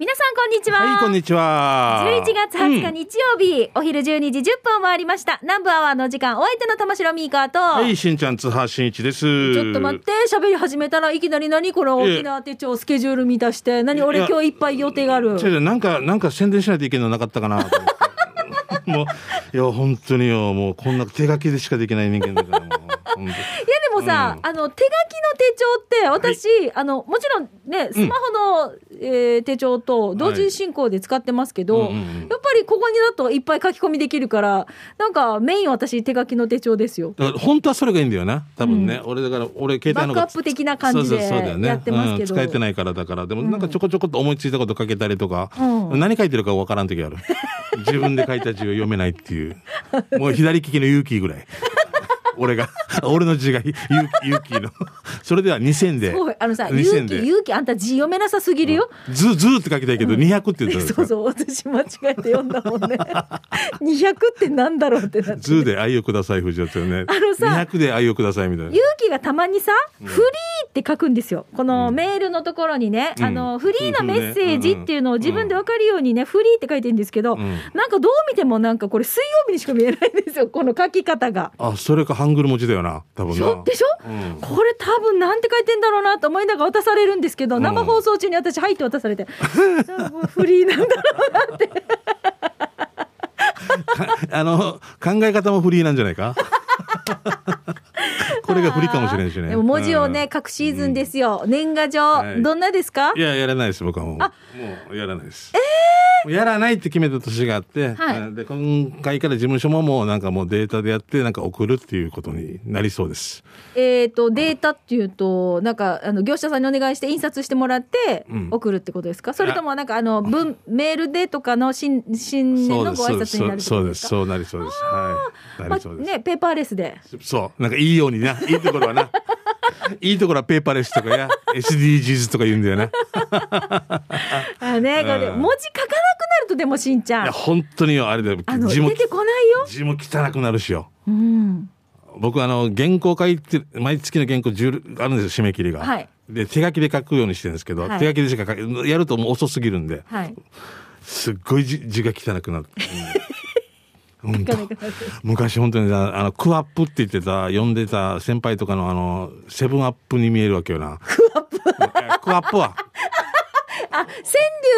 皆さんこんにちは。はい、こんにちは。11月20日日曜日、お昼12時10分回りました。南部アワーの時間、お相手の玉城ミーカーと、はい、しんちゃん、津波しんいちです。ちょっと待って、喋り始めたらいきなり何この沖縄手帳スケジュール見出して、何俺今日いっぱい予定がある？なんか、なんか宣伝しないといけないのなかったかな。もう、いや、本当によ、もうこんな手書きでしかできない人間だから、もう。本 いやでもさ、うんあの手書きの手帳って私、あのもちろんねスマホの、えー手帳と同時進行で使ってますけど、はいうんうんうんやっぱりここにだといっぱい書き込みできるからなんかメイン私手書きの手帳ですよ。本当はそれがいいんだよな。多分ね。俺だから、俺携帯のバックアップ的な感じでやってますけどうん使えてないからだから。でもなんかちょこちょこっと思いついたこと書けたりとか、うん何書いてるかわからん時ある。自分で書いた字を読めないっていう。もう左利きの勇気ぐらい。俺が、俺の字が勇気勇気の。それでは2000で。あのさ勇2000気で。勇気あんた字読めなさすぎるよ。ず、ずーって書きたいけど、200って言ったそうそう私間違えて読んだもんね。200ってなんだろうってなって。ズーで愛をください、藤だったよね。あのさ200で愛をくださいみたいな。勇気がたまにさ、フリーって書くんですよ。このメールのところにね、うんあの、フリーのメッセージっていうのを自分でわかるようにね、フリーって書いてるんですけど、んなんかどう見てもなんかこれ水曜日にしか見えないんですよ、この書き方が。あ、それかハングル文字だよな、多分な。でしょ？うん。これ多分なんて書いてんだろうなと思いながら渡されるんですけど、生放送中に私入って渡されて、フリーなんだろうなって。あの、考え方もフリーなんじゃないか？これがフリーかもしれんしね。でも文字をね、うん書くシーズンですよ。年賀状、はいどんなですか？いや、やらないです、僕はもう。もう、やらないです。もうやらないって決めた年があって、で、今回から事務所ももうなんかもうデータでやって、なんか送るっていうことになりそうです。えっ、とデータっていうとなんかあの業者さんにお願いして印刷してもらってうん送るってことですか、それともなんかあの文メールでとかの新新年のご挨拶になるそうです。そうなりそうです。はい。なりそうです。まあ、ねペーパーレスでそう。なんかいいようにな。いいところはな。いいところはペーパーレスとかや、SDGs とか言うんだよね。あね、これうん文字書かなくなるとでもしんちゃいや、ん本当によ、あれだよ。あの字も出、てこないよ。字も汚くなるしよ。うん、僕あの、原稿書いて、毎月の原稿10あるんですよ、締め切りが。はいで、手書きで書くようにしてるんですけど、はい手書きでしか書け、やるともう遅すぎるんで、はい。すっごい字字が汚くなる。うん本当昔本当にさあの、クワップって言ってた、呼んでた先輩とかのあの、セブンアップに見えるわけよな。クワップクワップは。あ川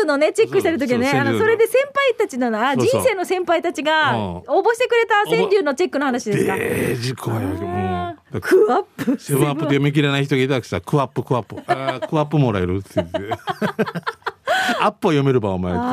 柳のねチェックしてる時はねあのそれで先輩たちのなそうそう人生の先輩たちがうん応募してくれた川柳のチェックの話ですか？デージ怖いわけ。もう。クワップセブンアップで読み切れない人がいたらさ、クワップクワップ。あークワップもらえる？って言って。アップは読めるば、お前って。い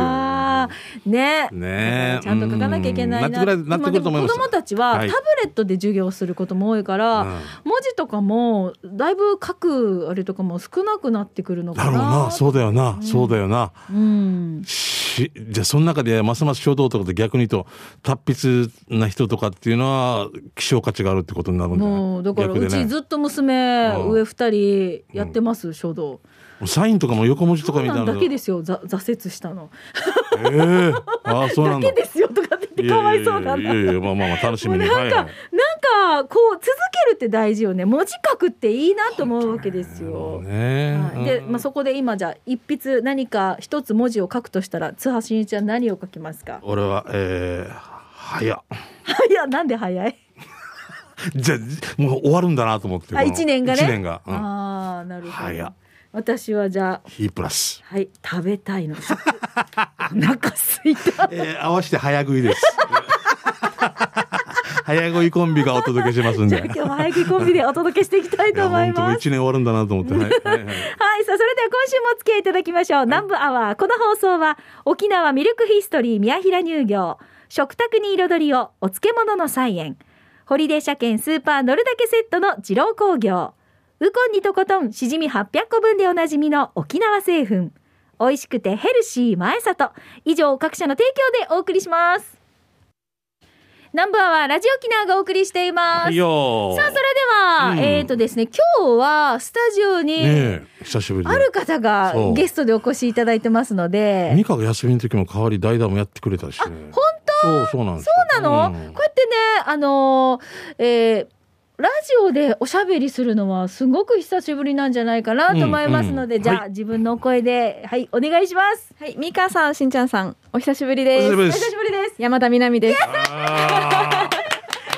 う。ね。ね。えちゃんと書かなきゃいけないな。うん。なってくると思います。今でも子供たちはタはい。ブレットで授業することも多いから、うん。文字とかもだいぶ書くあれとかも少なくなってくるのかな。だろうな、そうだよな、そうだよな。うん。しじゃあその中でますます衝動とかって逆に言うと達筆な人とかっていうのは希少価値があるってことになるんじゃない？もうだからうちずっと娘うん。上二人やってます書道サインとかも横文字とそかみたいなだけですよ。ざ挫折したの。ええああ そうなだんだ。けですよとかってかわいそうなんだ。いやいやまあまあまあ楽しみに。なんか、はいはい。なんかこう続けるって大事よね。文字書くっていいなと思うわけですよ。ね。はい、で、まあ、そこで今じゃあ一筆何か一つ文字を書くとしたら津波真一は何を書きますか？俺はえー、早っ。いやなんで早い？じゃあもう終わるんだなと思ってあ一年がね。1年が、うん、ああなるほど。早っ私はじゃあプラス、はい食べたいの。お腹すいた。えー、合わせて早食いです。早食いコンビがお届けしますんで。じゃあ今日も早くコンビでお届けしていきたいと思います。一年終わるんだなと思って、はいはいはいはい、さあ、それでは今週もお付き合いいただきましょう。南部アワー。この放送は、沖縄ミルクヒストリー宮平乳業、食卓に彩りを、お漬物の菜園、ホリデー車検スーパー乗るだけセットの二郎工業、ウコンにとことんしじみ800個分でおなじみの沖縄製粉、美味しくてヘルシー前里。以上、各社の提供でお送りします。南部アワー、ラジオ沖縄がお送りしています。はいよさあ、それでは、うん。えっ、とですね、今日はスタジオに、ねえ久しぶりで。ある方がゲストでお越しいただいてますので。ミカが休みの時も代わり代打もやってくれたしね。本当？そうそうなんそうなの、うん。こうやってね、あのーえーラジオでおしゃべりするのはすごく久しぶりなんじゃないかなと思いますので、じゃあ、うんうんはい自分のお声で、はい、お願いします。はい、ミカさん、しんちゃんさん、お久しぶりです。お久しぶりですお久しぶりです。山田みなみです。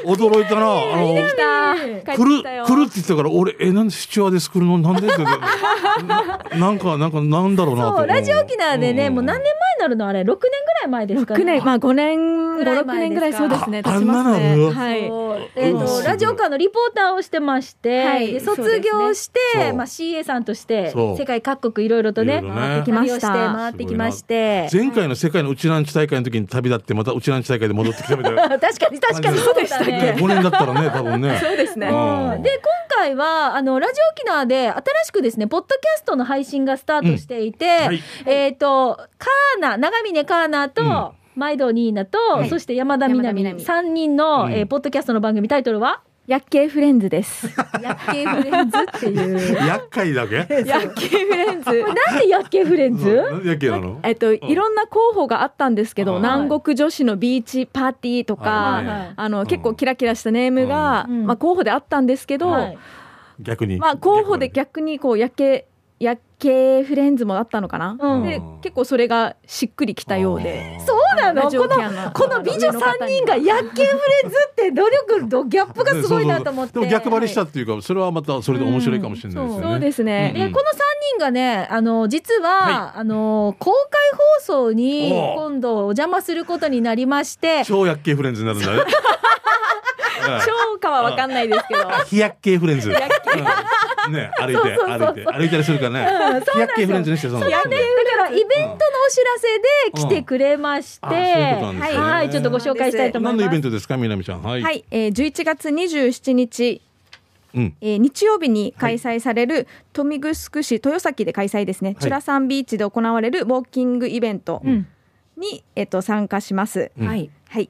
驚いたな。あの来た。帰って来る。来るって言ってたから俺えなんでシチュワーデス来るの？なんで？って。な なんかなんかなんだろうなとそう、ラジオ沖縄でね、ん。もう何年前になるの？あれ、6年ぐらい前ですかね。6年、まあ5年、5、6ぐらい前年ぐらいそうですね。あ経ちますあんなね。のはい。えっ、とうわすごいラジオカーのリポーターをしてまして、はい。で卒業して、そうまあ CA さんとして世界各国いろいろとね回ってきました。回ってきまして。前回の世界のうちなんち大会の時に旅立ってまたうちなんち大会で戻ってきたみたいな。確かに確かにそうでしたね。5年だったらね多分ね。そうですね。うん。で今回はあのラジオ沖縄で新しくですねポッドキャストの配信がスタートしていて、はい。えっ、とカーナ長峰カーナと、うん。毎度ニーナと、はい。そして山田みなみ山田みなみ。3人の、うん。えーポッドキャストの番組タイトルは？薬系フレンズです。「薬系 フレンズ」っていう。厄介だけ？薬系フレンズ。なんで薬系フレンズ？なんで厄介なの？えっと、いろんな候補があったんですけど、はい。南国女子のビーチパーティーとか、あの、結構キラキラしたネームが、うん。まあ候補であったんですけど、はい。逆に。まあ候補で逆に。こう、薬系、薬系フレンズもあったのかな？うん。で、結構それがしっくりきたようで。そうなの？このこの美女3人が薬系フレンズって努力とギャップがすごいなと思って。でも逆張りしたっていうかそれはまたそれで面白いかもしれないですよね、そうですね。で、この3人がね、あの、実は、はあの、公開放送に今度お邪魔することになりまして、超薬系フレンズになるんだね 超かはわかんないですけど。非薬系フレンズ、うんね歩いて歩いて。歩いたりするからね。非薬系フレンズにしてそのだからイベントのお知らせで来てくれまして、はい、ちょっとご紹介したいと思い何ます。のイベントですかみなみちゃん。はい、はい、えー、11月27日、うん。えー日曜日に開催される、豊見城市豊崎で開催ですね、い。チュラサンビーチで行われるウォーキングイベントうん、に、えっと参加します。うん。はい。はい。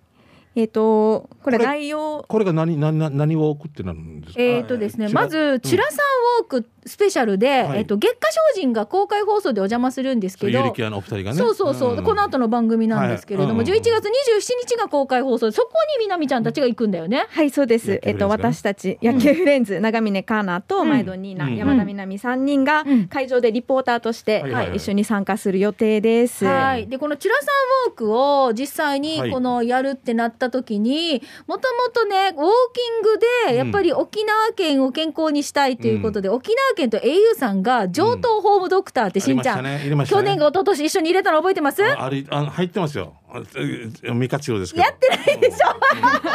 えっ、とこれこれ内容。これが何何何何を送ってなるんですか？えっ、とですね、はい。まず、チラ。さんウォークスペシャルで、はい。えっ、と、月下精進が公開放送でお邪魔するんですけど、そうゆりきやのお二人がね。そうそうそう、ん。この後の番組なんですけれども、はい。うん。11月27日が公開放送、そこにみなみちゃんたちが行くんだよね。はいそうです。えっ、と私たち野球フレンズ、長峰カーナーと前戸ニーナ、うん。山田みなみ3人がうん。会場でリポーターとして、はい。はいはい。一緒に参加する予定です。はい。で、このチュラさんウォークを実際はい。にこのやるってなった時に、もともとね、ウォーキングで、やっぱり沖縄県を健康にしたいということで、沖縄県と au さんが上等ホームドクターってしんちゃん、ねね。去年か一昨年一緒に入れたの覚えてます？ああれあ入ってますよ。あえ未活用ですやってないでしょ。やってないでし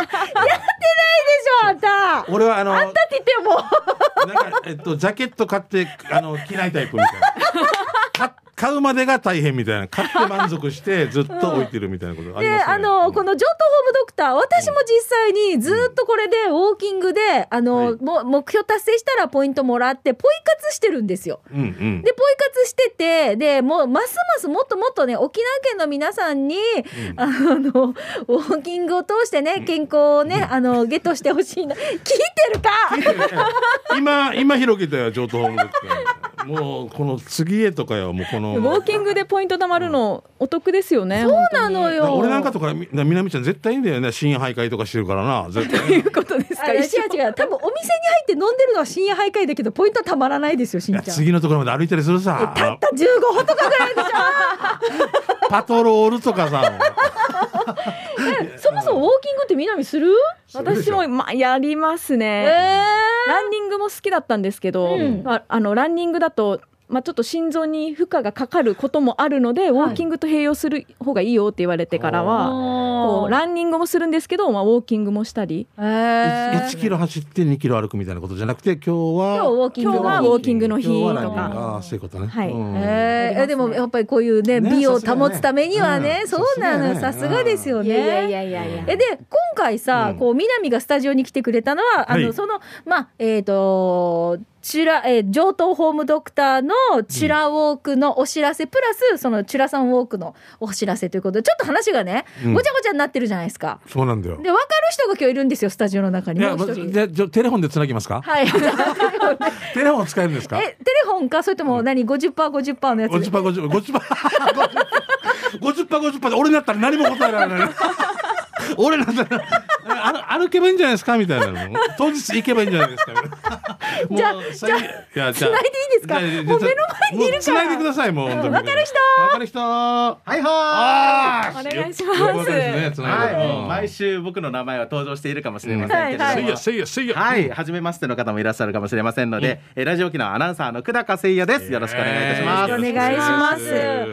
ょあんた。俺はあのあんたって言ってよもう。なんか、えっと、ジャケット買って、あの、着ないタイプみたいな。か 買うまでが大変みたいな。買って満足して、ずっと置いてるみたいなことありで、ますよね。あの、この上等ホームドクター、私も実際にずっとこれでウォーキングで、あの、はいもう目標達成したらポイントもらって、ポイ活してるんですよ。うんうん。で、ポイ活してて、で、もう、ますますもっともっとね、沖縄県の皆さんに、うんあの、ウォーキングを通してね、健康をね、あの、ゲットしてほしいな。聞いてるか？今、今広げたよ、上等ホームドクターもう、この次へとかよ、もうこの。ウォーキングでポイント貯まるのお得ですよね。そうなのよ。よ。俺なんかとか、みみなみちゃん絶対いいんだよね。深夜徘徊とかしてるからな。絶対。ということですか。あ違う違う。多分お店に入って飲んでるのは深夜徘徊だけど、ポイントはたまらないですよ、しいやんちゃん。次のところまで歩いたりするさ。たった15歩とかぐらいでしょパトロールとかさ。そもそもウォーキングって南する？私も、まあ、やりますえね。ーランニングも好きだったんですけど、うんまあ、あのランニングだと、まあ、ちょっと心臓に負荷がかかることもあるので、ウォーキングと併用する方がいいよって言われてからは、こうランニングもするんですけど、まあ、ウォーキングもしたり、えー。1キロ走って2キロ歩くみたいなことじゃなくて、今日は。今日ウォーキング今日はウォーキングの日とか。ああ、そういうことね。はい。うん。えー、でもやっぱりこういうねね美を保つためにはね、さすがねそうなの。うんさすがですよね。いやいやいやいやえで今回さ、うん。こう南がスタジオに来てくれたのは、あはい。のそのまあえっ、とチュラ、えー上等ホームドクターのチュラウォークのお知らせ、プラスそのチュラさんウォークのお知らせということでちょっと話がね、うんごちゃごちゃになってるじゃないですか。そうなんだよ。で分かる人が今日いるんですよスタジオの中にいや。じゃテレフォンでつなぎますか？はい。テレフォン使えるんですか？え、テレフォンか、それとも何、50%、50%のやつ？五十パー五十五十パー五十パー五十パーで俺になったら何も答えられない。俺なんだらあ歩けばいいんじゃないですか？みたいなの。当日行けばいいんじゃないですか？じゃあもう最悪。いや繋いでいいですか？じゃあもう目の前にいるから。もう繋いでください、もう本当に。わかる人？わかる人？ははい。はお願いします。毎週僕の名前は登場しているかもしれませんけれども。うんせいや、せいや、せいや。はい、初めましての方もいらっしゃるかもしれませんので、えーラジオ沖縄アナウンサーの久高誠也です。よろしくお願いいたします。お願いします。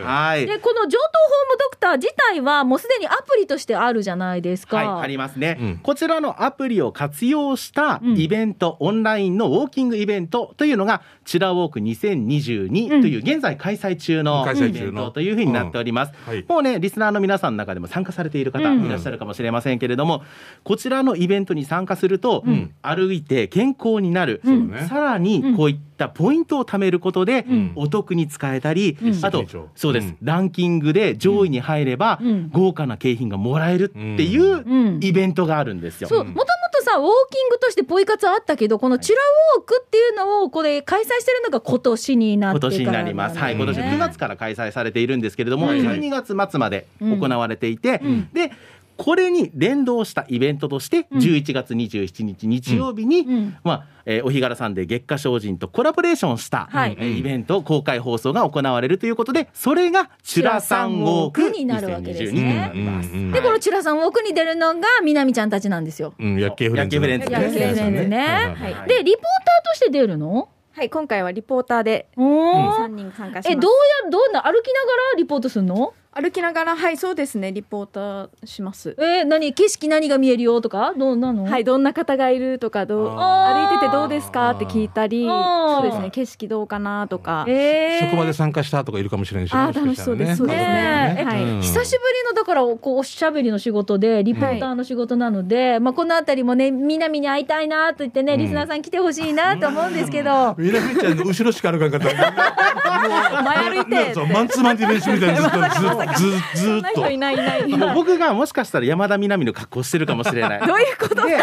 はい。でこの上等ホームドクター自体はもうすでにアプリとしてあるじゃないですか？はい、ありますね、うん。こちらのアプリを活用したうん。イベント、オンラインのウォーキングイベントというのが、チュラウォーク2022という現在開催中のイベントというふうになっております。うん。はい。もうね、リスナーの皆さんの中でも参加されている方うん。いらっしゃるかもしれませんけれども、こちらのイベントに参加すると、ん。歩いて健康になる、さらにこういったポイントを貯めることで、ん。お得に使えたり、うん。あとそうです、うん。ランキングで上位に入れば、うん。豪華な景品がもらえるっていううん。イベントがあるんですよ。そう、もともとさ、ウォーキングとしてポイ活あったけど、このチュラウォークっていうのを、これ開催してるのが今年になってから今年になります。はい、今年9月から開催されているんですけれども、うん。12月末まで行われていて、ん。で、これに連動したイベントとして、うん。11月27日日曜日に、うん。まあ、えーお日柄さんで月下精進とコラボレーションした、はい。えーイベント公開放送が行われるということで、それがチュラさんウォークになるわけです2022ねで、このチュラさんウォークに出るのが、みなみちゃんたちなんですよ。うん、薬系フレンズ。薬系フレンズ薬系フレンズね。で、リポーターとして出るの？はい、今回はリポーターでお3ー人参加します。え、どうや、どんな、歩きながらリポートするの？歩きながら、はい、そうですね、リポーターします。えー、何？景色何が見えるよとか？どうなの？はい、どんな方がいるとか、どう歩いててどうですか？って聞いたり、そうですね、景色どうかなとか。えー、職場で参加したとかいるかもしれんし。あーもしかしたら楽しそうですそうですね。ねはい。うん。久しぶりのだからこうおしゃべりの仕事でリポーターの仕事なので、まあこのあたりもね南に会いたいなと言ってね、うん。リスナーさん来てほしいなと思うんですけど、みなみちゃんの後ろしか歩かんかった。前歩いて。そうマンツーマンで練習みたいにずっとずずっと。いないいない。もう僕がもしかしたら山田みなみの格好してるかもしれない。どういうこと？で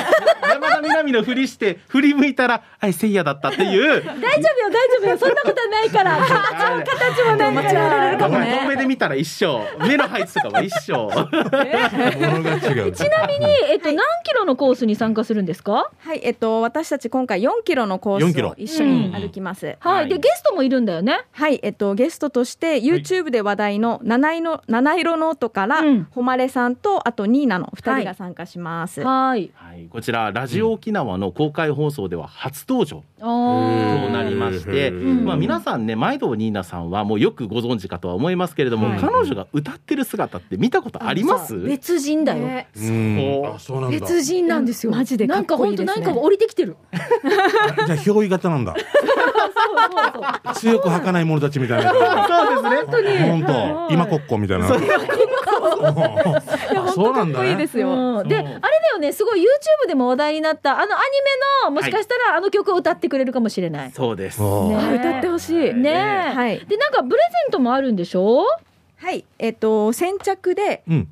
山田みなみのふりして振り向いたら「はいせいやだった」っていう。大丈夫よ大丈夫よ。そんなことないから。形もね間違えられるかも遠ね。目で見たら一緒。目の配置とかは一緒。ものが違う。ちなみに、えっと、何キロのコースに参加するんですか？はい、えっと、私たち今回4キロのコ4キロースを一緒に歩きます。はい、はい。でゲストもいるんだよね。はい、えっと、ゲストとして、YouTube で話題の七色の、七色ノートから、うん誉さんと、あとニーナの2人が参加します。はい。はい、こちらラジオ沖縄の公開放送では初登場あとーなりまして、うんまあ、皆さんね毎度ニーナさんはもうよくご存知かとは思いますけれども、はい彼女が歌ってる姿って見たことあります？別人だよ。ねうん。あ、そうなんだ。別人なんですよ。マジでかっこいいですねなんか本当なんか降りてきてる。じゃあ憑依型なんだ。そうそうそう。強く吐かない者たちみたいな。そうですね本当。今国庫みたいな。あ そうなんだかっこいいでね。すよ。うんで、あれだよね、すごい YouTube でも話題になった、あのアニメの、もしかしたらあの曲を歌ってくれるかもしれない。そうです。ね。あ歌ってほしい。ね。え、はい。で、なんかプレゼントもあるんでしょ？はい、えっと、先着でうん。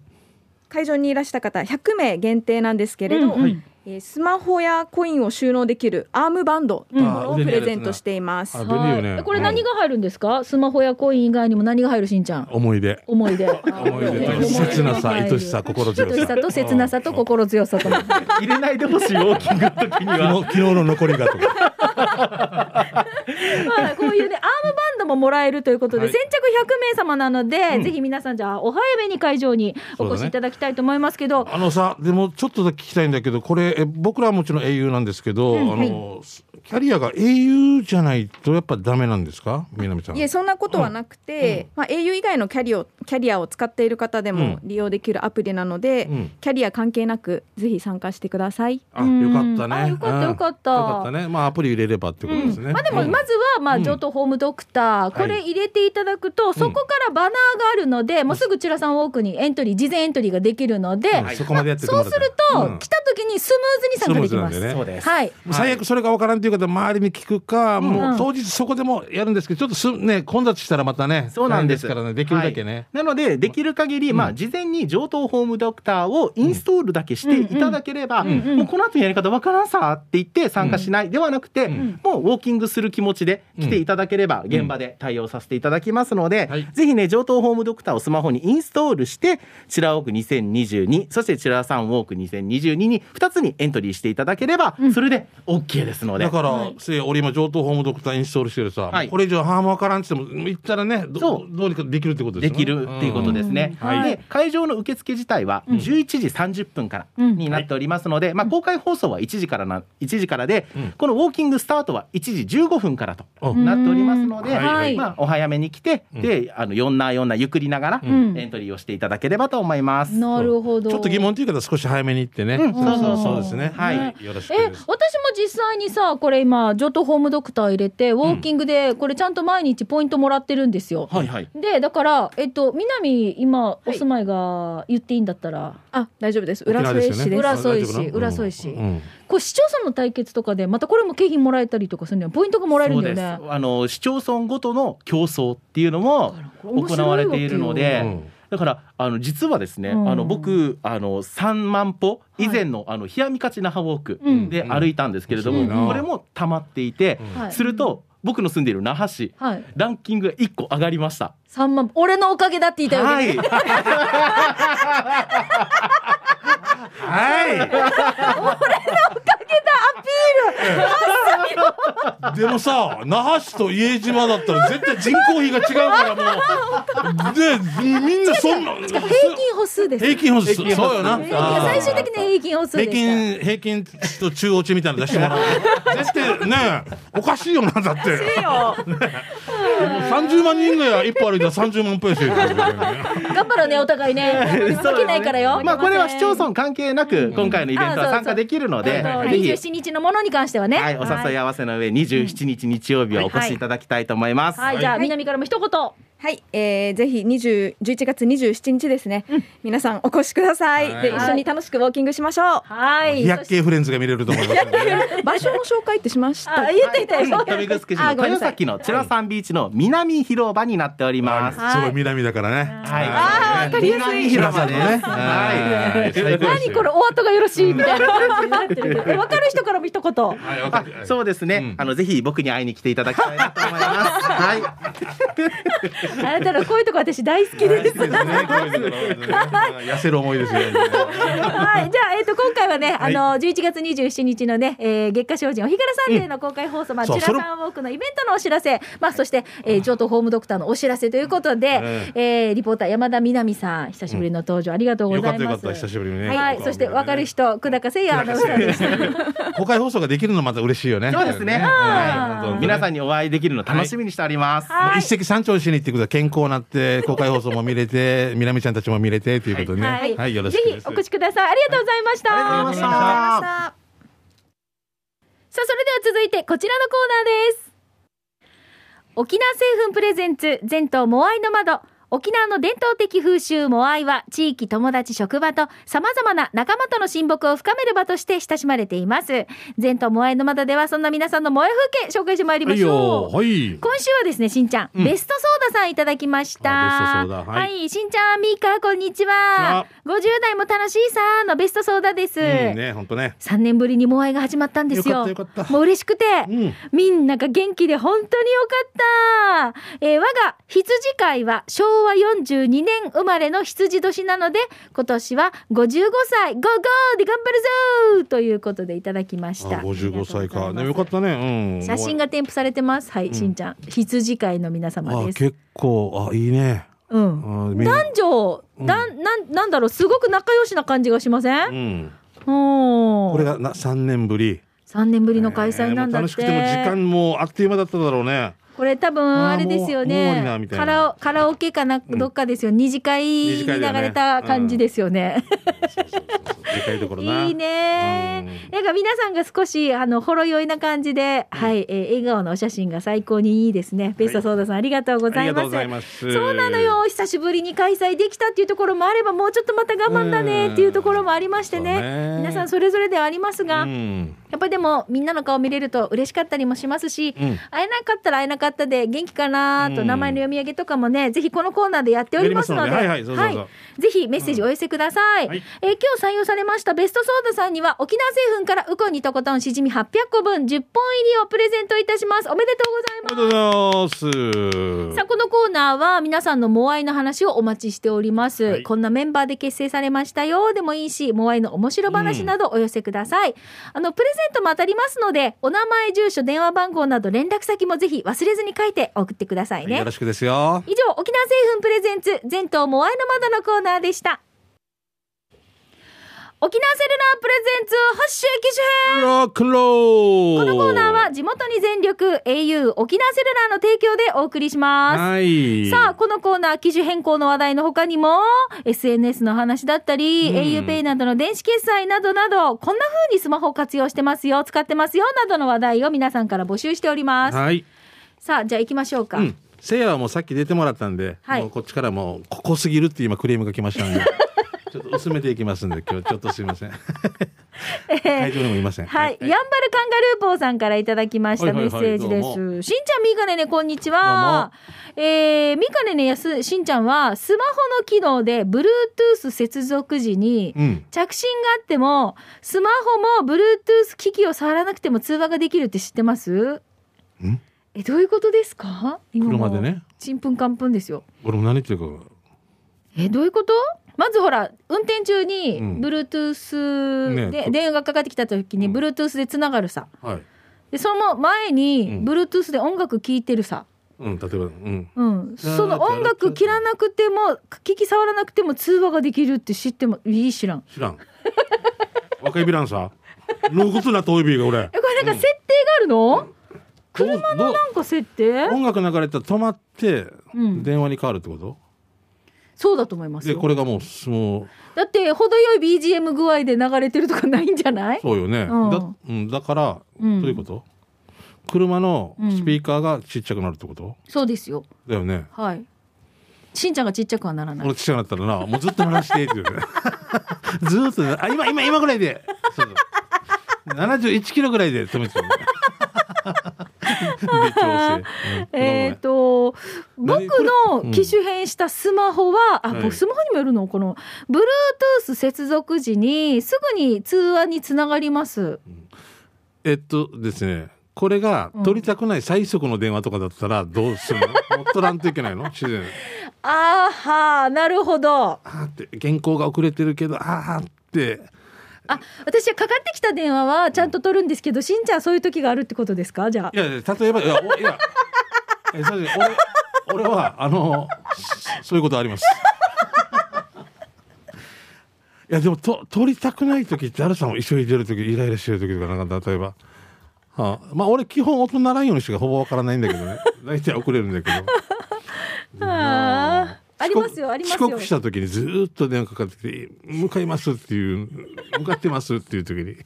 会場にいらした方100名限定なんですけれど、うんうん。えースマホやコインを収納できるアームバンドをプレゼントしています。はい。これ何が入るんですか、スマホやコイン以外にも何が入るしんちゃん？思い出。思い出。思い出。と切なさ、愛しさ、心強さ。愛しさと切なさと心強さと。入れないでほしいウォーキングの時には。昨日の残りがとか。まあ、こういうね、アームバンドももらえるということで、はい。先着100名様なので、ぜひ皆さん、じゃあ、お早めに会場にお越しいただきたいと思いますけど、あのさ、でもちょっとだけ聞きたいんだけど、これ、え僕らはもちろん英雄なんですけど、うんあの、キャリアが英雄じゃないとやっぱダメなんですか？みなみちゃん。いえそんなことはなくて、まあ、au 以外のキャリアをキャリアを使っている方でも利用できるアプリなので、うん。キャリア関係なくぜひ参加してください。あ、よかったね。あよかったうん。よかった。よかったね。まあアプリ入れればってことですね。まあでも、まずは、まあ、うん。上等ホームドクター、これ入れていただくと、そこからバナーがあるので、もうすぐチュラさんウォークにエントリー、事前エントリーができるので、うん。そこまでやってそうすると、うん。来た時にスムーズに参加できます。ね。そうです。はい。最悪それが分からんという方は周りに聞くか、もう当日そこでもやるんですけど、ちょっとすね混雑したらまたね、そうなんです。からね、できるだけね。はい。なのでできる限り、まあ事前に上等ホームドクターをインストールだけしていただければ、もうこの後やり方わからんさって言って参加しないではなくて、ん。もうウォーキングする気持ちで来ていただければ現場で対応させていただきますので、はい。ぜひね上等ホームドクターをスマホにインストールしてチラウォーク2022そしてチラサンウォーク2022に2つにエントリーしていただければ、それで OK ですので。だから、せい俺今上等ホームドクターインストールしてるさ、はい。これ以上ハームわからんって言っても言ったらねどそう。どうにかできるってことですね。きるっていうことですね。うん。はい。で会場の受付自体は11時30分からうん。になっておりますので、まあ、公開放送は1時からな1時からで、うん。このウォーキングスタートは1時15分からとうん。なっておりますので、まあ、お早めに来て、うん。であの4な4なゆっくりながらん。エントリーをしていただければと思います。なるほど。ちょっと疑問という方は少し早めに行ってね、うん。そうそうそう。ですね。はい。よろしくえです。私も実際にさこれ今上等ホームドクター入れてウォーキングでこれちゃんと毎日ポイントもらってるんですよ。はいはい。でだからえっと南今お住まいが言っていいんだったら、あ大丈夫です。沖浦添市です。浦添市浦添市。うん。こう市町村の対決とかでまたこれも景品もらえたりとかするんだよ。ポイントがもらえるんだよね。そうです。あの市町村ごとの競争っていうのも行われているので、うんだからあの実はですね、うん。あの僕あの3万歩以前の,、あの冷やみかち那覇ウォークうん。で歩いたんですけれども、うんすごいな。これも溜まっていて、うん。はい。すると僕の住んでいる那覇市はい。ランキングが1個上がりました。3万俺のおかげだって言いたいわけね、はい、はい でもさ那覇市と伊江島だったら絶対人口比が違うからもう。でみんなそんな平均歩数です。平均歩数。平均歩数。そうよな。最終的に平均歩数で平均平均値と中央値みたいなの出してもらう。絶対ねおかしいよなだって。30万人が一歩歩いたら30万歩やし頑張ろうねお互いね。負けないからよ。まあこれは市町村関係なく今回のイベントは参加できるので、あのぜひ。27日のものに関してはね。はい、お誘い合わせの上27日日曜日はお越しいただきたいと思います。はい、じゃあ南からも一言はい、えー、ぜひ20 11月27日ですね、皆さんお越しください、はい。で一緒に楽しくウォーキングしましょう。はい。百景フレンズが見れると思いますので場所の紹介ってしました。あ言ってい。たよ豊見城市の豊崎のチラサンビーチの南広場になっております。はい。すごい南だからね。はい。あーわかりやすい。南広場です。ね。ははい。何これお後がよろしいみたいな感じになってるけど。え分かる人からも一言はい。そうですね、うん。あのぜひ僕に会いに来ていただきたいなと思います。はい。あなたのこういうとこ私大好きです。痩せる思いですよはい、じゃあ、えっ、と、今回はね、あの、11月27日のね、えー、月下精進お日柄サンデーの公開放送、まあ、チラそうそれサンウォークのイベントのお知らせ、まあ、そして、えー、上等ホームドクターのお知らせということで、ええー、リポーター山田みなみさん、久しぶりの登場、ありがとうございます。ったよかった久しぶりにね。はい、そして、わかる人、久高誠也アナウンサーでした。公開放送ができるのまた嬉しいよね。そうですね。はい。はい。皆さんににお会いできるの楽しみにしております。一石三鳥しに行ってください健康になって公開放送も見れて 南ちゃんたちも見れてということでねはい、はいよろしくぜひお越しください。ありがとうございました。ありがとうございましたさあ、それでは続いてこちらのコーナーです。沖縄製粉プレゼンツ全島モアイの窓。沖縄の伝統的風習モアイは地域、友達、職場と様々な仲間との親睦を深める場として親しまれています。全島モアイの窓ではそんな皆さんの萌え風景紹介してまいりましょう。はい今週はですね、しんちゃん、うんベストソーダさんいただきました。あベストソーダは、はいいしんちゃん、みーか、こんにちは。50代も楽しいさーのベストソーダです。うんね本当ね3年ぶりにモアイが始まったんですよ。よかったよかったもう嬉しくて、うんみんなが元気で本当によかった。えー我が羊飼いは昭和42年生まれの羊年なので、今年は55歳、ゴーゴー！で頑張るぞーということでいただきました。あ55歳か。ねよかったね。うん。写真が添付されてます。はい、しんちゃん。羊飼いの皆様です。あ結構。あいいね。うん。男女、うん。なん、なん、なんだろう、すごく仲良しな感じがしません？うん。ここれがな3年ぶり。3年ぶりの開催なんだって。えー楽しくても時間もあっという間だっただろうねこれ多分あれですよね。カラオカラオケかな、うん。どっかですよ。二次会に流れた感じですよね。でかいところな。いいね。うん。なんか皆さんが少しあのほろ酔いな感じで、はい、えー笑顔のお写真が最高にいいですね。ベストソーダさん、ありがとうございます。ありがとうございます。そうなのよ。久しぶりに開催できたっていうところもあればもうちょっとまた我慢だねっていうところもありましてね。皆さんそれぞれではありますが、うん。やっぱりでもみんなの顔見れると嬉しかったりもしますし、うん。会えなかったら会えなかったで元気かなとうん。名前の読み上げとかもね、ぜひこのコーナーでやっておりますので、はいぜひメッセージお寄せください、はい。えー今日採用されました。ベストソーダさんには沖縄製粉からウコンにとことんしじみ800個分10本入りをプレゼントいたします。おめでとうございます。ありがとうございます。さあこのコーナーは皆さんのモアイの話をお待ちしております、はい。こんなメンバーで結成されましたよでもいいしモアイの面白話などお寄せください、あのプレゼントも当たりますのでお名前住所電話番号など連絡先もぜひ忘れずに書いて送ってくださいね、よろしくですよ。以上沖縄製粉プレゼンツ全島モアイの窓のコーナーでした沖縄セルラープレゼンツ発信機種編ロックンローこのコーナーは地元に全力 au 沖縄セルラーの提供でお送りしますはい。さあ、このコーナー、機種変更の話題の他にも、SNS の話だったり、うん auPay などの電子決済などなど、こんな風にスマホを活用してますよ、使ってますよ、などの話題を皆さんから募集しております。はい。さあ、じゃあ行きましょうか。うん。せいやはもうさっき出てもらったんで、はいもうこっちからもうここすぎるって今クレームが来ましたんで、ちょっと薄めていきますんで、今日ちょっとすいません。会場にもいません。はい、ヤンバルカンガルーポーさんからいただきましたメッはいはいはいセージです。しんちゃん、みかねね、こんにちは。えー、みかねねやす、しんちゃんは、スマホの機能で、Bluetooth 接続時に、うん。着信があっても、スマホも Bluetooth 機器を触らなくても通話ができるって知ってます？ん？え、どういうことですか？今車でね。ちんぷんかんぷんですよ。俺も何言ってるか。え、どういうこと？まずほら、運転中にうん Bluetooth で、ね電話がかかってきた時にうん Bluetooth でつながるさ。はい。で、その前にうん Bluetooth で音楽聴いてるさ。うん、例えば、うん。うん。その音楽切らなくても、機器触らなくても通話ができるって知っても、いい知らん。知らん。若いビランさ。のことな遠いビーが俺。え、これなんか設定があるの、車のなんか設定？音楽流れたら止まってうん電話に変わるってこと、そうだと思いますよ。でこれがもうもうだって程よい BGM 具合で流れてるとかないんじゃない？そうよね、うん。だうん、だから、うん。どういうこと？車のうん。スピーカーがちっちゃくなるってこと、そうですよ。だよね。はい。しんちゃんがちっちゃくはならない。俺ちっちゃくなったらなもうずっと鳴らしてって言うね。ずーっとねあ今今今ぐらいで。そうそう。71キロぐらいで止めてた えっ、と僕の機種変したスマホは、あ、はい。僕スマホにもよるの？この Bluetooth 接続時にすぐに通話につながります。えっとですねこれが取りたくない最速の電話とかだったらどうするの？もう取らんといけないの？自然 あーはーなるほど。あーって原稿が遅れてるけどあーってあ私はかかってきた電話はちゃんと取るんですけどしんちゃんはそういう時があるってことですか？じゃあ。いやいや例えばいやおいや。えそうです俺俺はあのそそういうことあります。いやでもと取りたくない時ってあるさん急いでる時イライラしてる時とかなんか例えば、はあ、まあ俺基本音鳴らんようにしかほぼわからないんだけどね。大体遅れるんだけど。あーありますよありますよ遅刻した時にずーっと電話かかってきて「向かいます」っていう「向かってます」っていう時に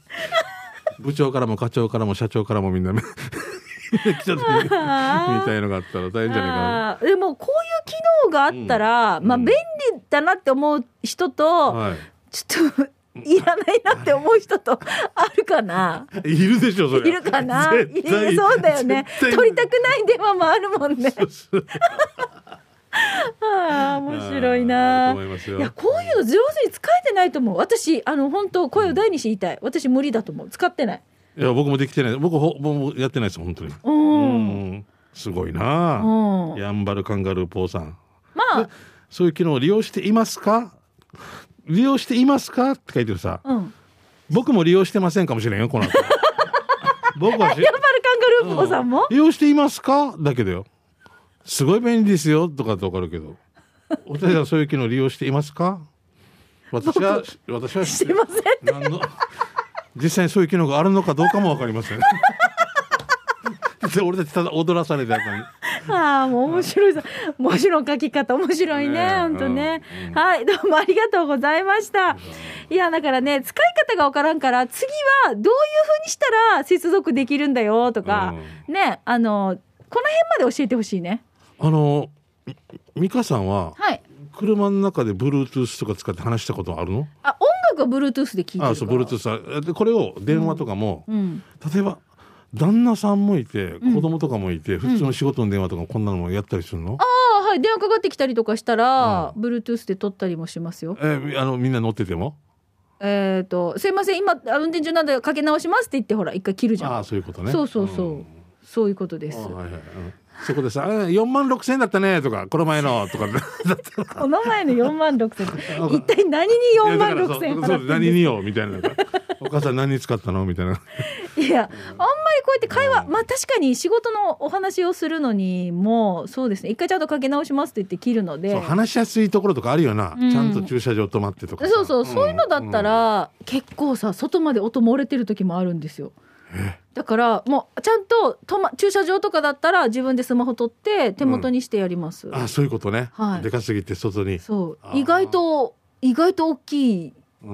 部長からも課長からも社長からもみんな来た時にみたいのがあったら大変じゃないかな。でもこういう機能があったら、まあうん便利だなって思う人と、はいちょっといらないなって思う人とあるかな。いるでしょそれいるかな。いるそうだよね。取りたくない電話もあるもんね。ああ面白いないやこういうの上手に使えてないと思う。私あの本当声を大にして言いたい。私無理だと思う。使ってない。いや僕もできてない僕ほ僕もやってないです本当にう。うんんすごいなうん。ヤンバルカンガルーポーさんまあそういう機能を利用していますか？利用していますか？って書いてるさうん。僕も利用してませんかもしれんよこの後 僕はしヤンバルカンガルーポーさんも？利用していますか？だけどよすごい便利ですよとかってわかるけどお二人はそういう機能を利用していますか？私は私はしてません。何の？実際にそういう機能があるのかどうかもわかりませんで俺たちただ踊らされた後にああ、もう面白いぞ。文字の書き方面白いね。ね本当ね、うんうんはい、どうもありがとうございました。いや、だからね、使い方がわからんから、次はどういう風にしたら接続できるんだよとか、ね、あの、この辺まで教えてほしいね。あのみ美香さんははい。車の中で Bluetooth とか使って話したことあるの？あ、音楽は Bluetooth で聞いてる。あそう Bluetooth はでこれを電話とかも、うん。例えば旦那さんもいてうん子供とかもいて、普通の仕事の電話とかこんなのもやったりするの、ああ、はい。電話かかってきたりとかしたら、Bluetooth で撮ったりもしますよ。えあのみんな乗ってても？えっ、と、すいません、今、あ運転中なんでかけ直しますって言って、ほら、一回切るじゃん。ああそういうことねそうそうそう、んそういうことですあ。はいはいうんそこでさあ「4万6千円だったね」とか「この前の」とか。この前の4万6千一体何に4万6千いやだか？らそうそう払って何によみたいな。お母さん何に使ったの？みたいな。すいやあんまりこうやって会話まあ確かに仕事のお話をするのにもそうですね。一回ちゃんとかけ直しますって言って切るので。そう話しやすいところとかあるよな、うん。ちゃんと駐車場止まってとかさ。そうそう、そういうのだったうん。ら、結構さ外まで音漏れてる時もあるんですよだからもうちゃんとと、ま、駐車場とかだったら自分でスマホ取って手元にしてやります、あそういうことね、はい。でかすぎて外に。そう。意外と意外と大きい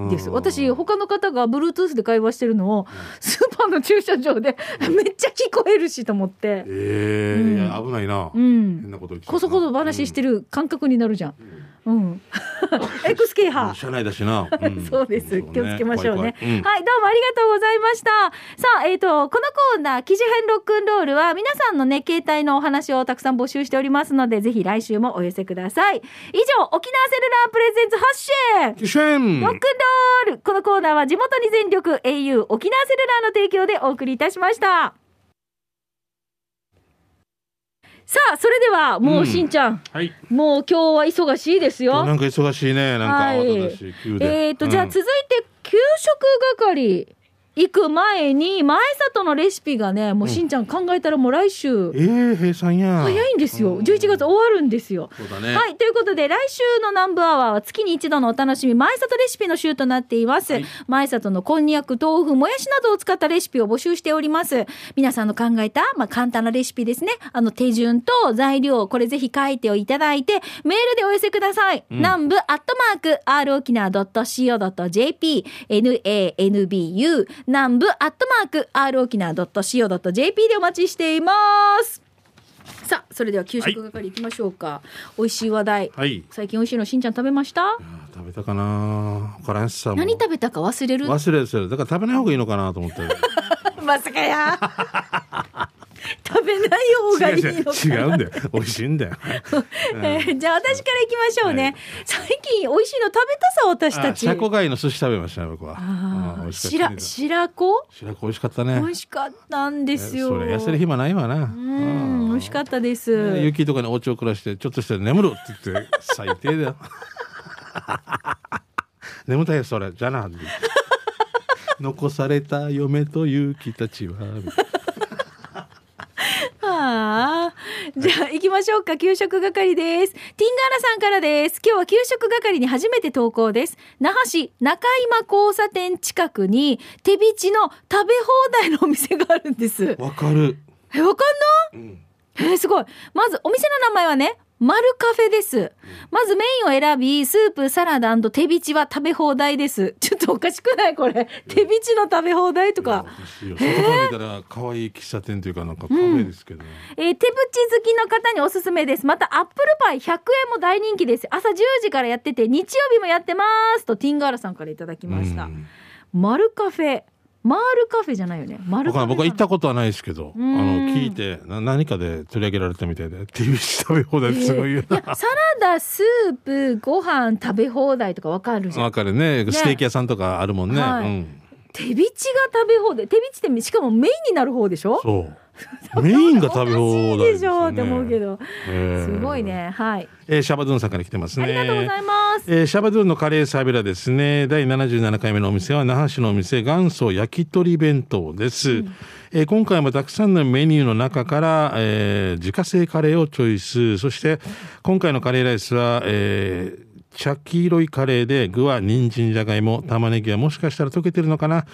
ですうん。私他の方が Bluetooth で会話してるのをスーパーの駐車場でめっちゃ聞こえるしと思って。ええうん。危ないな、うん。変なこと言ってたこそこそ話してる感覚になるじゃん。うん、うん派車内だしな、ん そうです。気をつけましょうね。はい、どうもありがとうございました。さあ、えっ、と、このコーナー、記事編ロックンロールは、皆さんのね、携帯のお話をたくさん募集しておりますので、ぜひ来週もお寄せください。以上、沖縄セルラープレゼンツ発信キシェンロックンロールこのコーナーは地元に全力 au 沖縄セルラーの提供でお送りいたしました。さあ、それでは、もう、うん。しんちゃん、はい。もう今日は忙しいですよ。なんか忙しいね。なんかはい。えーと、じゃあうん。続いて給食係行く前に前里のレシピがねもうしんちゃん考えたらもう来週えー、閉鎖や早いんですようん11月終わるんですよ。そうだねはい。ということで、来週の南部アワーは月に一度のお楽しみ、前里レシピの週となっています。はい前里のこんにゃく、豆腐、もやしなどを使ったレシピを募集しております。皆さんの考えた、まあ、簡単なレシピですね。あの、手順と材料、これぜひ書いていただいて、メールでお寄せください。うん南部アットマーク、r 沖縄 .co.jp、nanbu、南部アットマーク、r 沖縄 .co.jp でお待ちしています。さあ、それでは給食係行きましょうか。美味しい話題。はい。最近美味しいのしんちゃん食べました？食べたかな。わからんしさ何食べたか忘れる？忘れてる。だから食べない方がいいのかなと思って まさかや食べない方がいいのか違うんだよ。美味しいんだよ。えーじゃあ私から行きましょうね、はい。最近美味しいの食べたさ私たち。あシャコ貝の寿司食べましたね僕は。あー美味しかったね。白白子？白子美味しかったね。美味しかったんですよ。それ痩せる暇ないわな。うん美味しかったです、ね雪とかにお家を暮らしてちょっとして眠るって言って 最低だよ。眠たいよそれ。じゃあな残された嫁と雪たちはみたいああ。じゃあ行きましょうか。給食係です。ティンガーラさんからです。今日は給食係に初めて投稿です。那覇市中今交差点近くに手びちの食べ放題のお店があるんです。なわかる、え、わかんうんえーすごい。まずお店の名前はね、マルカフェです。まずメインを選び、スープ、サラダ手びちは食べ放題です。ちょっとおかしくないこれ。手びちの食べ放題とか。おから見たら可愛い喫茶店というかなんかカフェですけどね、えー手ぶち好きの方におすすめです。また、アップルパイ100円も大人気です。朝10時からやってて、日曜日もやってます。と、ティンガーラさんからいただきました。うんマルカフェ。マールカフェじゃないよね。マルカフェ。僕は行ったことはないですけど、あうんの聞いてな何かで取り上げられたみたいで TV 食べ放題ってすごいよいや、な。サラダ、スープ、ご飯食べ放題とかわかるじゃん。わかるねステーキ屋さんとかあるもんね。はいうん、手びちが食べ放題。手びちってしかもメインになる方でしょ？そう メインが食べ放題でしょって思うけど。ど。えーすごい。ね。はい。えーシャバドゥンさんから来てますね。ありがとうございます。えーシャバドゥンのカレーサービラですね。第77回目のお店は那覇市のお店元祖焼き鳥弁当です、えー今回もたくさんのメニューの中から、えー自家製カレーをチョイス。そして今回のカレーライスは、えー茶黄色いカレーで具は人参じゃがいも玉ねぎはもしかしたら溶けてるのかな。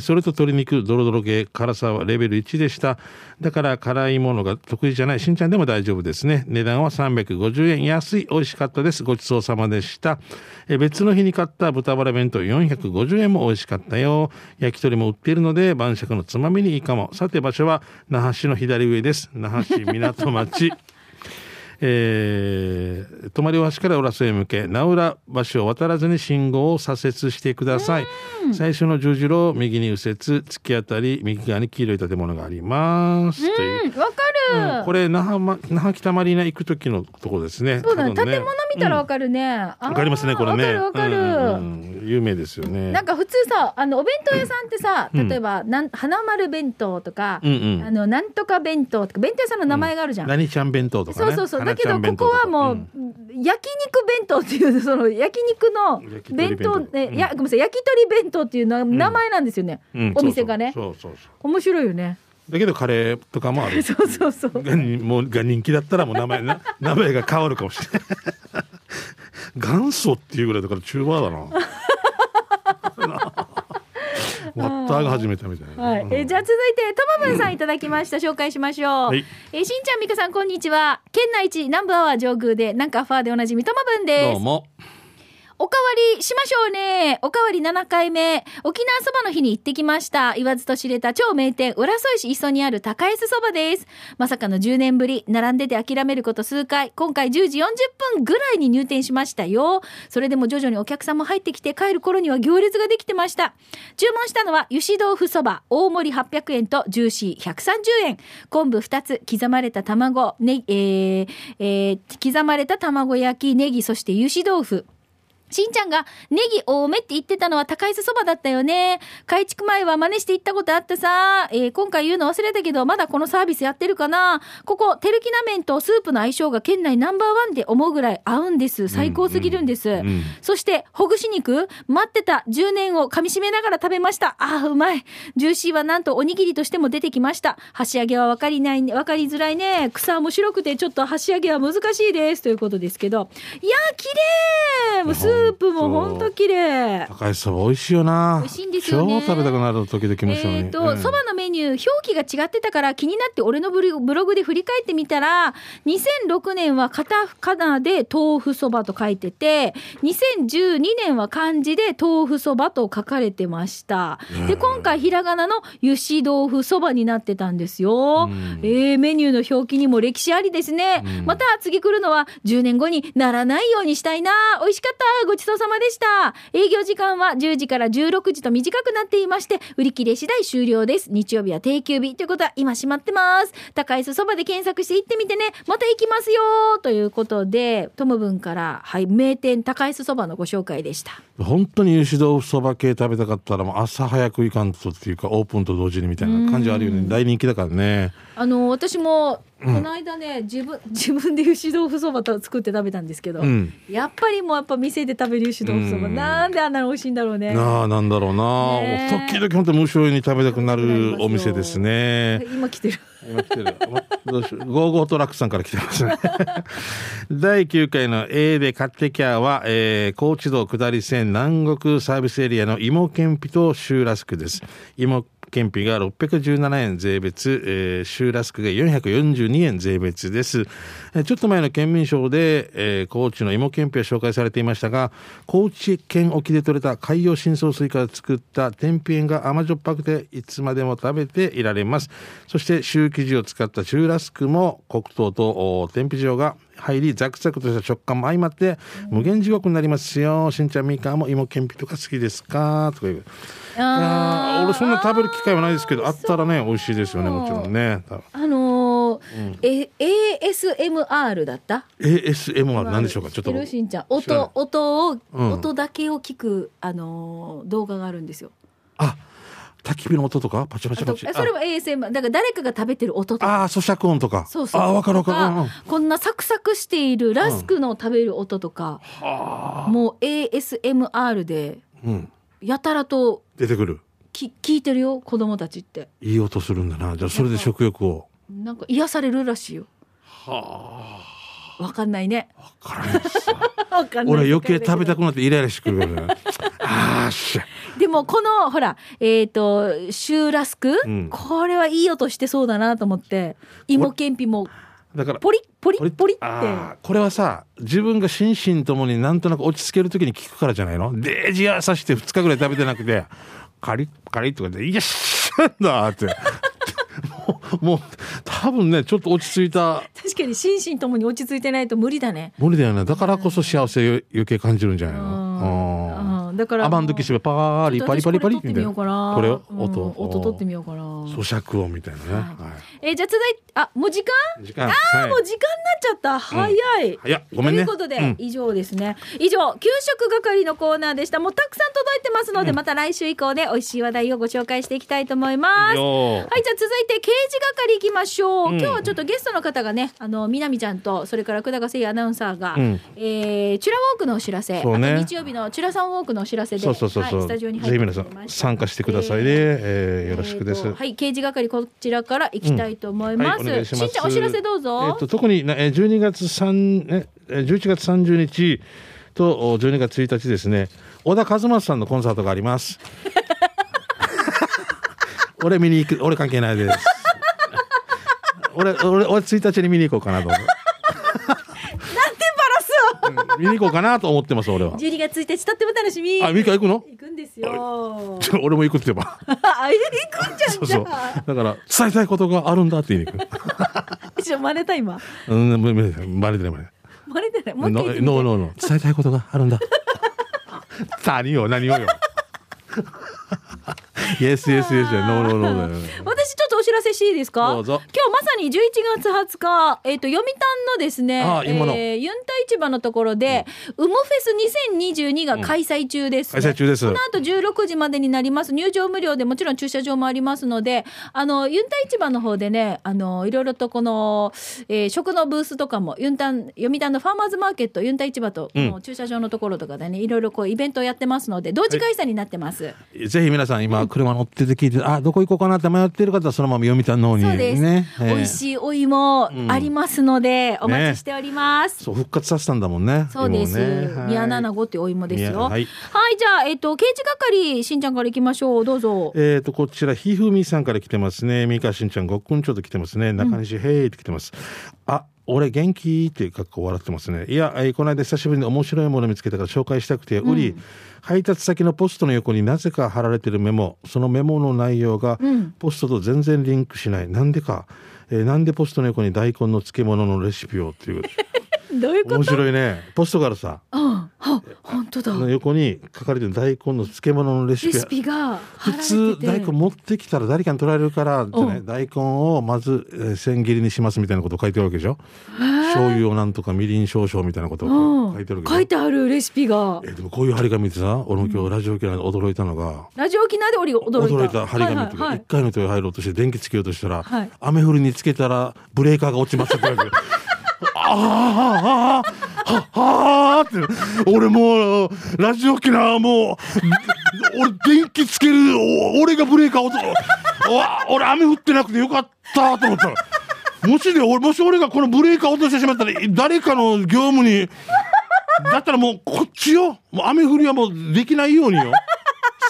それと鶏肉ドロドロ系辛さはレベル1でした。だから辛いものが得意じゃないしんちゃんでも大丈夫ですね。値段は350円。安い美味しかったです。ごちそうさまでした。え別の日に買った豚バラ弁当450円も美味しかったよ。焼き鳥も売っているので晩酌のつまみにいいかも。さて場所は那覇市の左上です。那覇市港町。えー、泊大橋から浦添へ向け名浦橋を渡らずに信号を左折してください。最初の十字路を右に右折突き当たり右側に黄色い建物があります。という。うんわかる、うんこれ那覇,、ま、那覇北マリーナ行く時のとこですね。そうだね建物。見たらわかるね、わわかりますねこれね。わかるわかる、有名ですよね。なんか普通さあのお弁当屋さんってさ、うん。例えばなん花丸弁当とか、うんうん。あのなんとか弁当とか弁当屋さんの名前があるじゃん、何ちゃん弁当とかね。そうそうそう。だけどここはもう、ん。焼肉弁当っていうその焼肉の弁当。弁当うん。ねやごめんなさい焼き鳥弁当っていうな名前なんですよね、うんお店がね。そうそうそうそ面白いよね。うだけどカレーとかもある。そうそうそう。がにもうが人気だったらもう名前な 名前が変わるかもしれない。元祖っていうぐらいだからチューバーだな。ワッターが始めたみたいな、はい、えーじゃあ続いてともぶんさんいただきました、紹介しましょう、はい。えーしんちゃんみかさんこんにちは。県内一南部アワー上空でなんかファーでおなじみともぶんです。どうもおかわりしましょうね。おかわり7回目。沖縄そばの日に行ってきました。言わずと知れた超名店、浦添市磯にある高安そばです。まさかの10年ぶり、並んでて諦めること数回、今回10時40分ぐらいに入店しましたよ。それでも徐々にお客さんも入ってきて帰る頃には行列ができてました。注文したのは油脂豆腐そば、大盛り800円とジューシー130円。昆布2つ、刻まれた卵、ね、えーえー刻まれた卵焼き、ネギ、そして油脂豆腐。しんちゃんがネギ多めって言ってたのは高井そばだったよね。改築前は真似して行ったことあってさ、えー今回言うの忘れたけど、まだこのサービスやってるかなここ、テルキナ麺とスープの相性が県内ナンバーワンで思うぐらい合うんです。最高すぎるんです。うんうんそして、ほぐし肉待ってた10年を噛み締めながら食べました。ああ、うまい。ジューシーはなんとおにぎりとしても出てきました。箸上げは分かりない、分かりづらいね。草も白くてちょっと箸上げは難しいです。ということですけど。いやー、綺麗もうスープもほんと綺麗。高いそば美味しいよな美味しいんですよね超食べたくなる時々も一緒にえっ、と、そばのメニュー、表記が違ってたから気になって俺のブログブログで振り返ってみたら、2006年はカタカナで豆腐そばと書いてて、2012年は漢字で豆腐そばと書かれてました。で、今回ひらがなの油脂豆腐そばになってたんですよ。うんえーメニューの表記にも歴史ありですね。うんまた次来るのは10年後にならないようにしたいな。美味しかった。ごちそうさまでした。営業時間は10時から16時と短くなっていまして、売り切れ次第終了です。日曜日は定休日ということは今閉まってます。高いそばで検索して行ってみてね。また行きますよ。ということで、トムブンから、はい、名店高いそばのご紹介でした。本当に油脂豆腐そば系食べたかったらもう朝早く行かんとっていうかオープンと同時にみたいな感じあるよね大人気だからねあの、私も、この間ね、自分、自分で油脂豆腐そばと作って食べたんですけど、うん。やっぱりもうやっぱ店で食べる油脂豆腐そば、うん。なんであんなに美味しいんだろうね。なあなんだろうな、ねえ。時々本当無性に食べたくなるお店ですね。今来てる。今来てる。どうしようゴーゴートラックさんから来てますね。第9回の A で買ってきゃは、えー、高知道下り線南国サービスエリアの芋けんぴとシューラスクです。芋けんぴが617円税別、えー、シューラスクが442円税別です。えーちょっと前の県民ショーで、えー高知の芋けんぴが紹介されていましたが、高知県沖で採れた海洋深層水から作った天日塩が甘じょっぱくていつまでも食べていられます。そしてシュー生地を使ったシューラスクも黒糖と天日塩が入りザクザクとした食感も相まって無限地獄になりますよ。しんちゃんみーかんも芋けんぴとか好きですか？とかいう。いやー俺そんな食べる機会はないですけどあったらね美味しいですよねもちろんね。あのーえ ASMR だった？ASM は何でしょうか？ちょっと。しんちゃん。音音を、うん。音だけを聞くあのー動画があるんですよ。あ焚き火の音とか？パチパチパチ。それは ASMR だから誰かが食べてる音。とか。ああー咀嚼音とか。そうそう。ああ分かる分かる。うんこんなサクサクしているラスクの食べる音とか、もう ASMR でうん。やたらと出てくる。き聞いてるよ子供たちって。いい音するんだな。じゃあそれで食欲を。なんか癒されるらしいよ。わかんないね。わから ない俺余計食べたくくなってイライラしてくる あーしゃ。でもこのほらえっ、とシューラスク、うん。これはいい音してそうだなと思って芋けんぴもだからポリッポリッポリって。これはさ自分が心身ともになんとなく落ち着ける時に聞くからじゃないの？デージやさして2日ぐらい食べてなくてカリッカリッとかで「いやっしゃんだ」って。もうもう多分ねちょっと落ち着いた。確かに心身ともに落ち着いてないと無理だね。無理だよね。だからこそ幸せを余計感じるんじゃないの？うん。うんだからアマンドキシベパーリパリパリパリみようかな。これをうん音音撮ってみようかな。咀嚼音みたいなね、はえーじゃあ続いてあもう時間？い、時間あはいもう時間になっちゃった。早い。いやごめんねということで、うん以上ですね。以上給食係のコーナーでした。もうたくさん届いてますので、また来週以降で美味しい話題をご紹介していきたいと思います。はい、じゃあ続いて刑事係行きましょう。うん今日はちょっとゲストの方がね、あの、みなみちゃんと、それから久高誠也アナウンサーが、うんえー、チュラウォークのお知らせ、ねあと日曜日のチュラさんウォークのお知らせで、そうそうそうそう、はい、スタジオに入ってぜひ皆さん参加してくださいね、えーよろしくです、えーとはい、刑事係こちらから行きたいと思います。うん。はいしんちゃんお知らせどうぞ。えっと特にねえー12月3ねえー11月30日とお12月1日ですね。小田和正さんのコンサートがあります。俺見に行く俺関係ないです。俺俺俺1日に見に行こうかなと思う見に行こうかなと思ってます俺は。12月1日とっても楽しみ。あミカ行くの？行くんですよ。俺も行くって言えば。あ、行くんじゃんそうそう。だから伝えたいことがあるんだって言いに行く。ちょ、真似た今。うんバレてないバレてない真似てない。もう一ノ回ノーノーノー伝えたいことがあるんだ。何を？何をよ。イエスイエスイエスノーノーノーだよ私ちょっとお知らせしていいですか？どうぞ。今日まさに11月20日、えっ、と、読谷のですね、あえーユンタ市場のところで、うもフェス2022が開催中です、ね開催中です。この後16時までになります。入場無料でもちろん駐車場もありますので、あの、ユンタ市場の方でね、あの、いろいろとこの、えー食のブースとかも、ユンタン、読谷のファーマーズマーケット、ユンタ市場と、この駐車場のところとかでね、いろいろこうイベントをやってますので、同時開催になってます。ぜひ皆さん今車乗ってて聞いて、あどこ行こうかなって迷っている方はそのまま読谷の方にそうです。ね、えー美味しいお芋ありますので、お待ちしております。そう復活させたんだもんねそうです。宮七子っていうお芋ですよ。宮はい、はいじゃあ、えっ、と、刑事係、しんちゃんから行きましょう。どうぞ。えー、とこちらひふみさんから来てますね三河しんちゃんごっくんちょっと来てますね中西、へいって来てますあ俺元気って格好笑ってますね。いや、えーこの間久しぶりに面白いもの見つけたから紹介したくて売り、配達先のポストの横になぜか貼られてるメモそのメモの内容がん。ポストと全然リンクしない、なんでか、えーなんでポストの横に大根の漬物のレシピをっていう どういうこと？面白いね。ポストからさ。うん。あ、本当だ。の横に書かれてる大根の漬物のレシピ。レシピが普通て大根持ってきたら誰かに取られるからってねうん。大根をまず、えー千切りにしますみたいなことを書いてるわけでしょ？醤油をなんとかみりん少々みたいなこと書いてるわけでしょ？書いてあるレシピが。え。ーでもこういう張り紙でさ俺も今日ラジオ機内で驚いたのが、ラジオ沖縄で俺驚いた。驚いた張り紙っていうか、はいはい一回の手を入ろうとして電気つけようとしたら、はい。雨降りにつけたらブレーカーが落ちますって言われてああああはあって俺もうラジオ機なもう俺電気つける俺がブレーカー落とお俺雨降ってなくてよかったと思ったらもしで俺もし俺がこのブレーカー落としてしまったら誰かの業務にだったらもうこっちよもう雨降りはもうできないようによ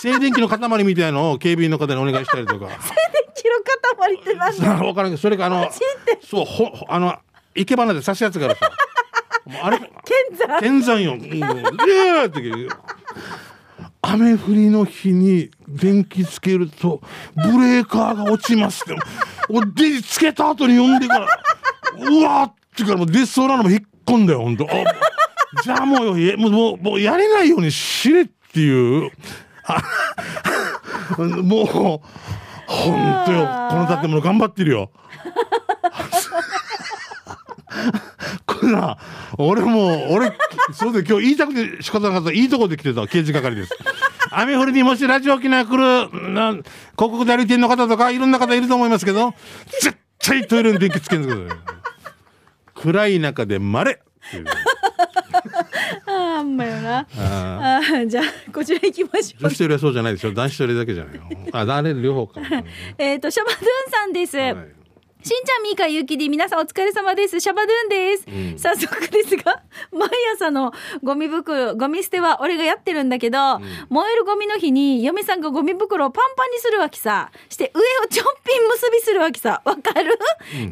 静電気の塊みたいのを警備員の方にお願いしたりとかキロ塊ってなんだ。分からんけどそれかあのそうほあの生け花で刺すやつがあるさ もうあれ剣山。よ。うん、いやーって雨降りの日に電気つけるとブレーカーが落ちますって。俺電気つけた後に呼んでから、うわーってからもう出そうなのも引っ込んだよ、本当。あじゃあもうよ、えもうもうもうやれないようにしれっていう。あ もう、本当よ。この建物頑張ってるよ。これな、俺もう、俺、そうで今日言いたくて仕方なかった。いいとこで来てた、刑事係です。雨降りにもしラジオ機内来る、な、広告代理店の方とかいろんな方いると思いますけど、絶対トイレに電気つけんでください。暗い中でまれっていうあー、あんまよな。ああーじゃあ、こちら行きましょう女子。トイレはそうじゃないでしょ。男子トイレだけじゃないよ。あ、誰両方か。えっ、と、シャバドゥンさんです。はいしんちゃん、みーか、ゆうきり、皆さんお疲れ様です。シャバドゥンです。うん早速ですが、毎朝のゴミ袋、ゴミ捨ては俺がやってるんだけど、燃えるゴミの日に、嫁さんがゴミ袋をパンパンにするわけさ。して、上をちょっぴん結びするわけさ。わかる、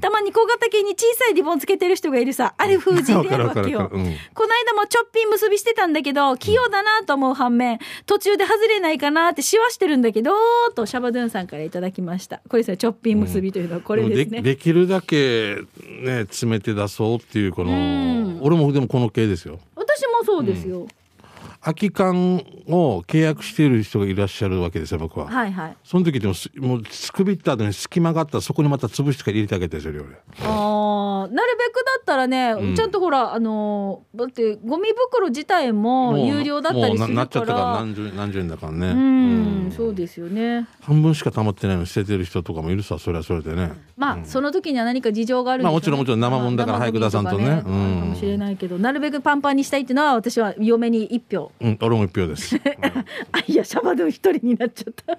たまに小型犬に小さいリボンつけてる人がいるさ。あれ封じわでかるわかるやるわけよ。この間もちょっぴん結びしてたんだけど、器用だなと思う反面、途中で外れないかなってしわしてるんだけど、とシャバドゥンさんからいただきました。これですね、ちょっぴん結びというのはこれですね。できるだけね詰めて出そうっていうこの、うん。俺もでもこの系ですよ。私もそうですよ。空き缶を契約している人がいらっしゃるわけですよ僕は、はいはい。その時でもすもうすくびった後に隙間があったらそこにまた潰してから入れてあげてるんですよ俺。ああ、なるべくだったらね、うん。ちゃんとほら、あのーだってゴミ袋自体も有料だったりするかななっちゃったからら。何十何十円だからね。うん、そうですよね。半分しか溜まってないのに捨ててる人とかもいるさそれはそれでね。まあ、その時には何か事情があるんでしょうね。まあもちろんもちろん生もんだからまあ早く出さんとね。生ゴミかうん。かもしれないけど、なるべくパンパンにしたいっていうのは私は嫁に一票。うん俺も一票です、あ、いや、シャバドゥン一人になっちゃった。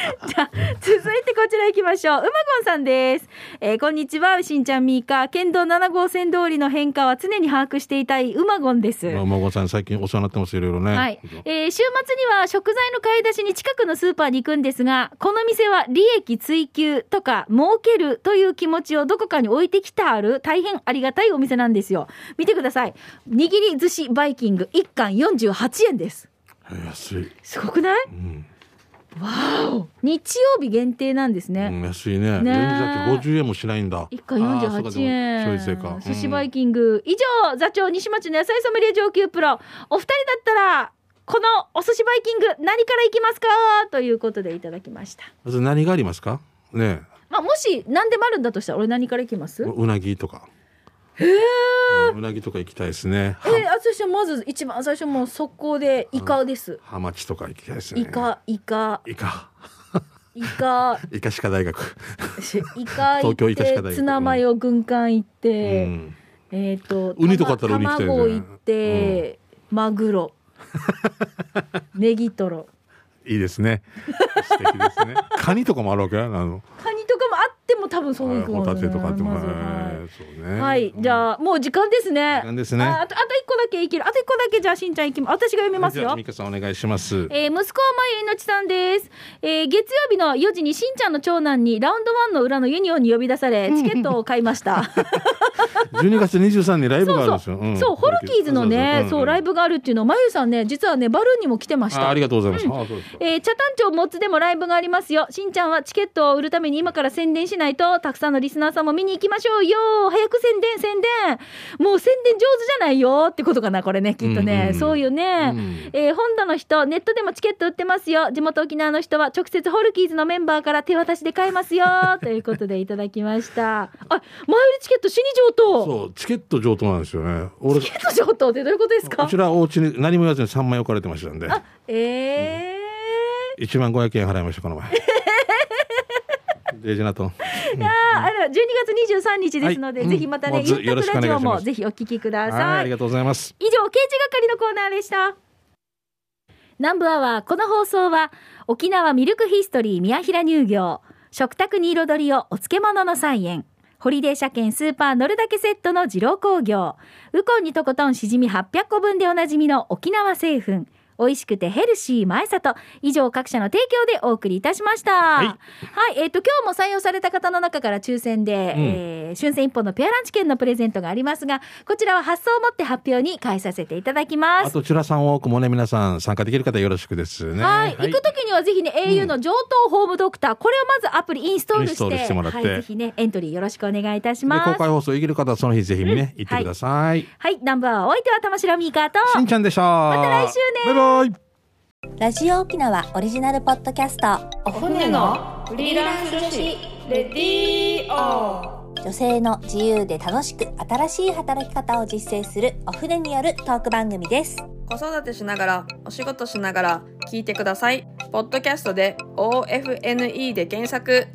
じゃあ、続いてこちら行きましょう。うまごんさんです。えーこんにちは、しんちゃんみーか。県道7号線通りの変化は常に把握していたいうまごんです。まあお孫さん最近お世話になってますいろいろねはい、えー週末には食材の買い出しに近くのスーパーに行くんですがこの店は利益追求とか儲けるという気持ちをどこかに置いてきてある大変ありがたいお店なんですよ見てください握り寿司バイキング1貫48円ですえー安い、すごくない？うん日曜日限定なんですうね、ん、安いね。ね全然だって50円もしないんだ。一貫48あーそうかでも消円寿司バイキキング、以上座長西町の野菜ソムリエ上級プロ。お二人だったらこのお寿司バイキング何からいきますか？ということでいただきました。まず何がありますか？ねまあもし何でもあるんだとしたら俺何からいきます？えううなぎとか。うんうなぎとか行きたいですね。はー、私はまず一番最初もう速攻でイカです、ハマチとか行きたいですね。イカイカ。イカ。イカ。イカ歯科大学、し イカ行東京ってツナマヨ軍艦行っうて、ん、えっ、とウニとかあったらウニ行きたいね。卵行って、マグロ。ネギトロ。いいですね。素敵ですね。カニとかもあるわけ？あの。カニとかもあっても多分そういくホタテとかあっても、まずははい。ねはい、じゃあもう時間ですね。時間ですね。ああとあと一個だけいける。あと一個だけじゃあしんちゃんいきます。私が読みますよ。美香さんお願いします。えー息子はまゆいのちさんです、えー月曜日の4時にしんちゃんの長男にラウンドワンの裏のユニオンに呼び出されチケットを買いました。12月23日にライブがあるんですよ。そう,、そう。ホルキーズのねそうライブブがあるっていうのをまゆさんね実はねバルーンにも来てました。あありがとうございます、うですか。えー、茶炭町モッツでもライブがありますよ。しんちゃんはチケットを売るために今から宣伝しないと、たくさんのリスナーさんも見に行きましょうよ。早く宣伝、宣伝。もう宣伝上手じゃないよってことかな、これね、きっとね。うんうんそうよね。うんえー本土の人、ネットでもチケット売ってますよ。地元沖縄の人は直接ホルキーズのメンバーから手渡しで買えますよ。ということでいただきました。あ、前売りチケット死に上等。そうチケット上等なんですよね俺チケット上等ってどういうことですか？こちらお家に何も言わずに3枚置かれてましたんでえー。1万500円払いましたこの前 デジナとああの12月23日ですので、はい。ぜひまたね、うん。ゆったくラジオもぜひお聞きくだはい。さい。ありがとうございます。以上、刑事係のコーナーでした。南部アワー、この放送は、沖縄ミルクヒストリー宮平乳業、食卓に彩りをお漬物の菜園、ホリデー車検スーパー乗るだけセットの二郎工業、ウコンにとことんしじみ800個分でおなじみの沖縄製粉、美味しくてヘルシー前里。以上各社の提供でお送りいたしました。はい。はい。えっ、と、今日も採用された方の中から抽選で、うん。えー春戦一本のペアランチ券のプレゼントがありますが、こちらは発送をもって発表に返させていただきます。あとチュラさん多くもね皆さん参加できる方よろしくですね。はい、行くときにはぜひね、au の上等ホームドクター、これをまずアプリインストールして、してもらって。はい、ぜひね、エントリーよろしくお願いいたしでます。公開放送行ける方はその日ぜひね、行ってください、はい、ナンバーはお相手は玉城ミーカーと、しんちゃんでした。また来週ね。バイバイラジオ沖縄オリジナルポッドキャスト。お船のフリーランス女子レディオ女性の自由で楽しく新しい働き方を実践するお船によるトーク番組です。子育てしながらお仕事しながら聞いてくださいポッドキャストで OFNE で検索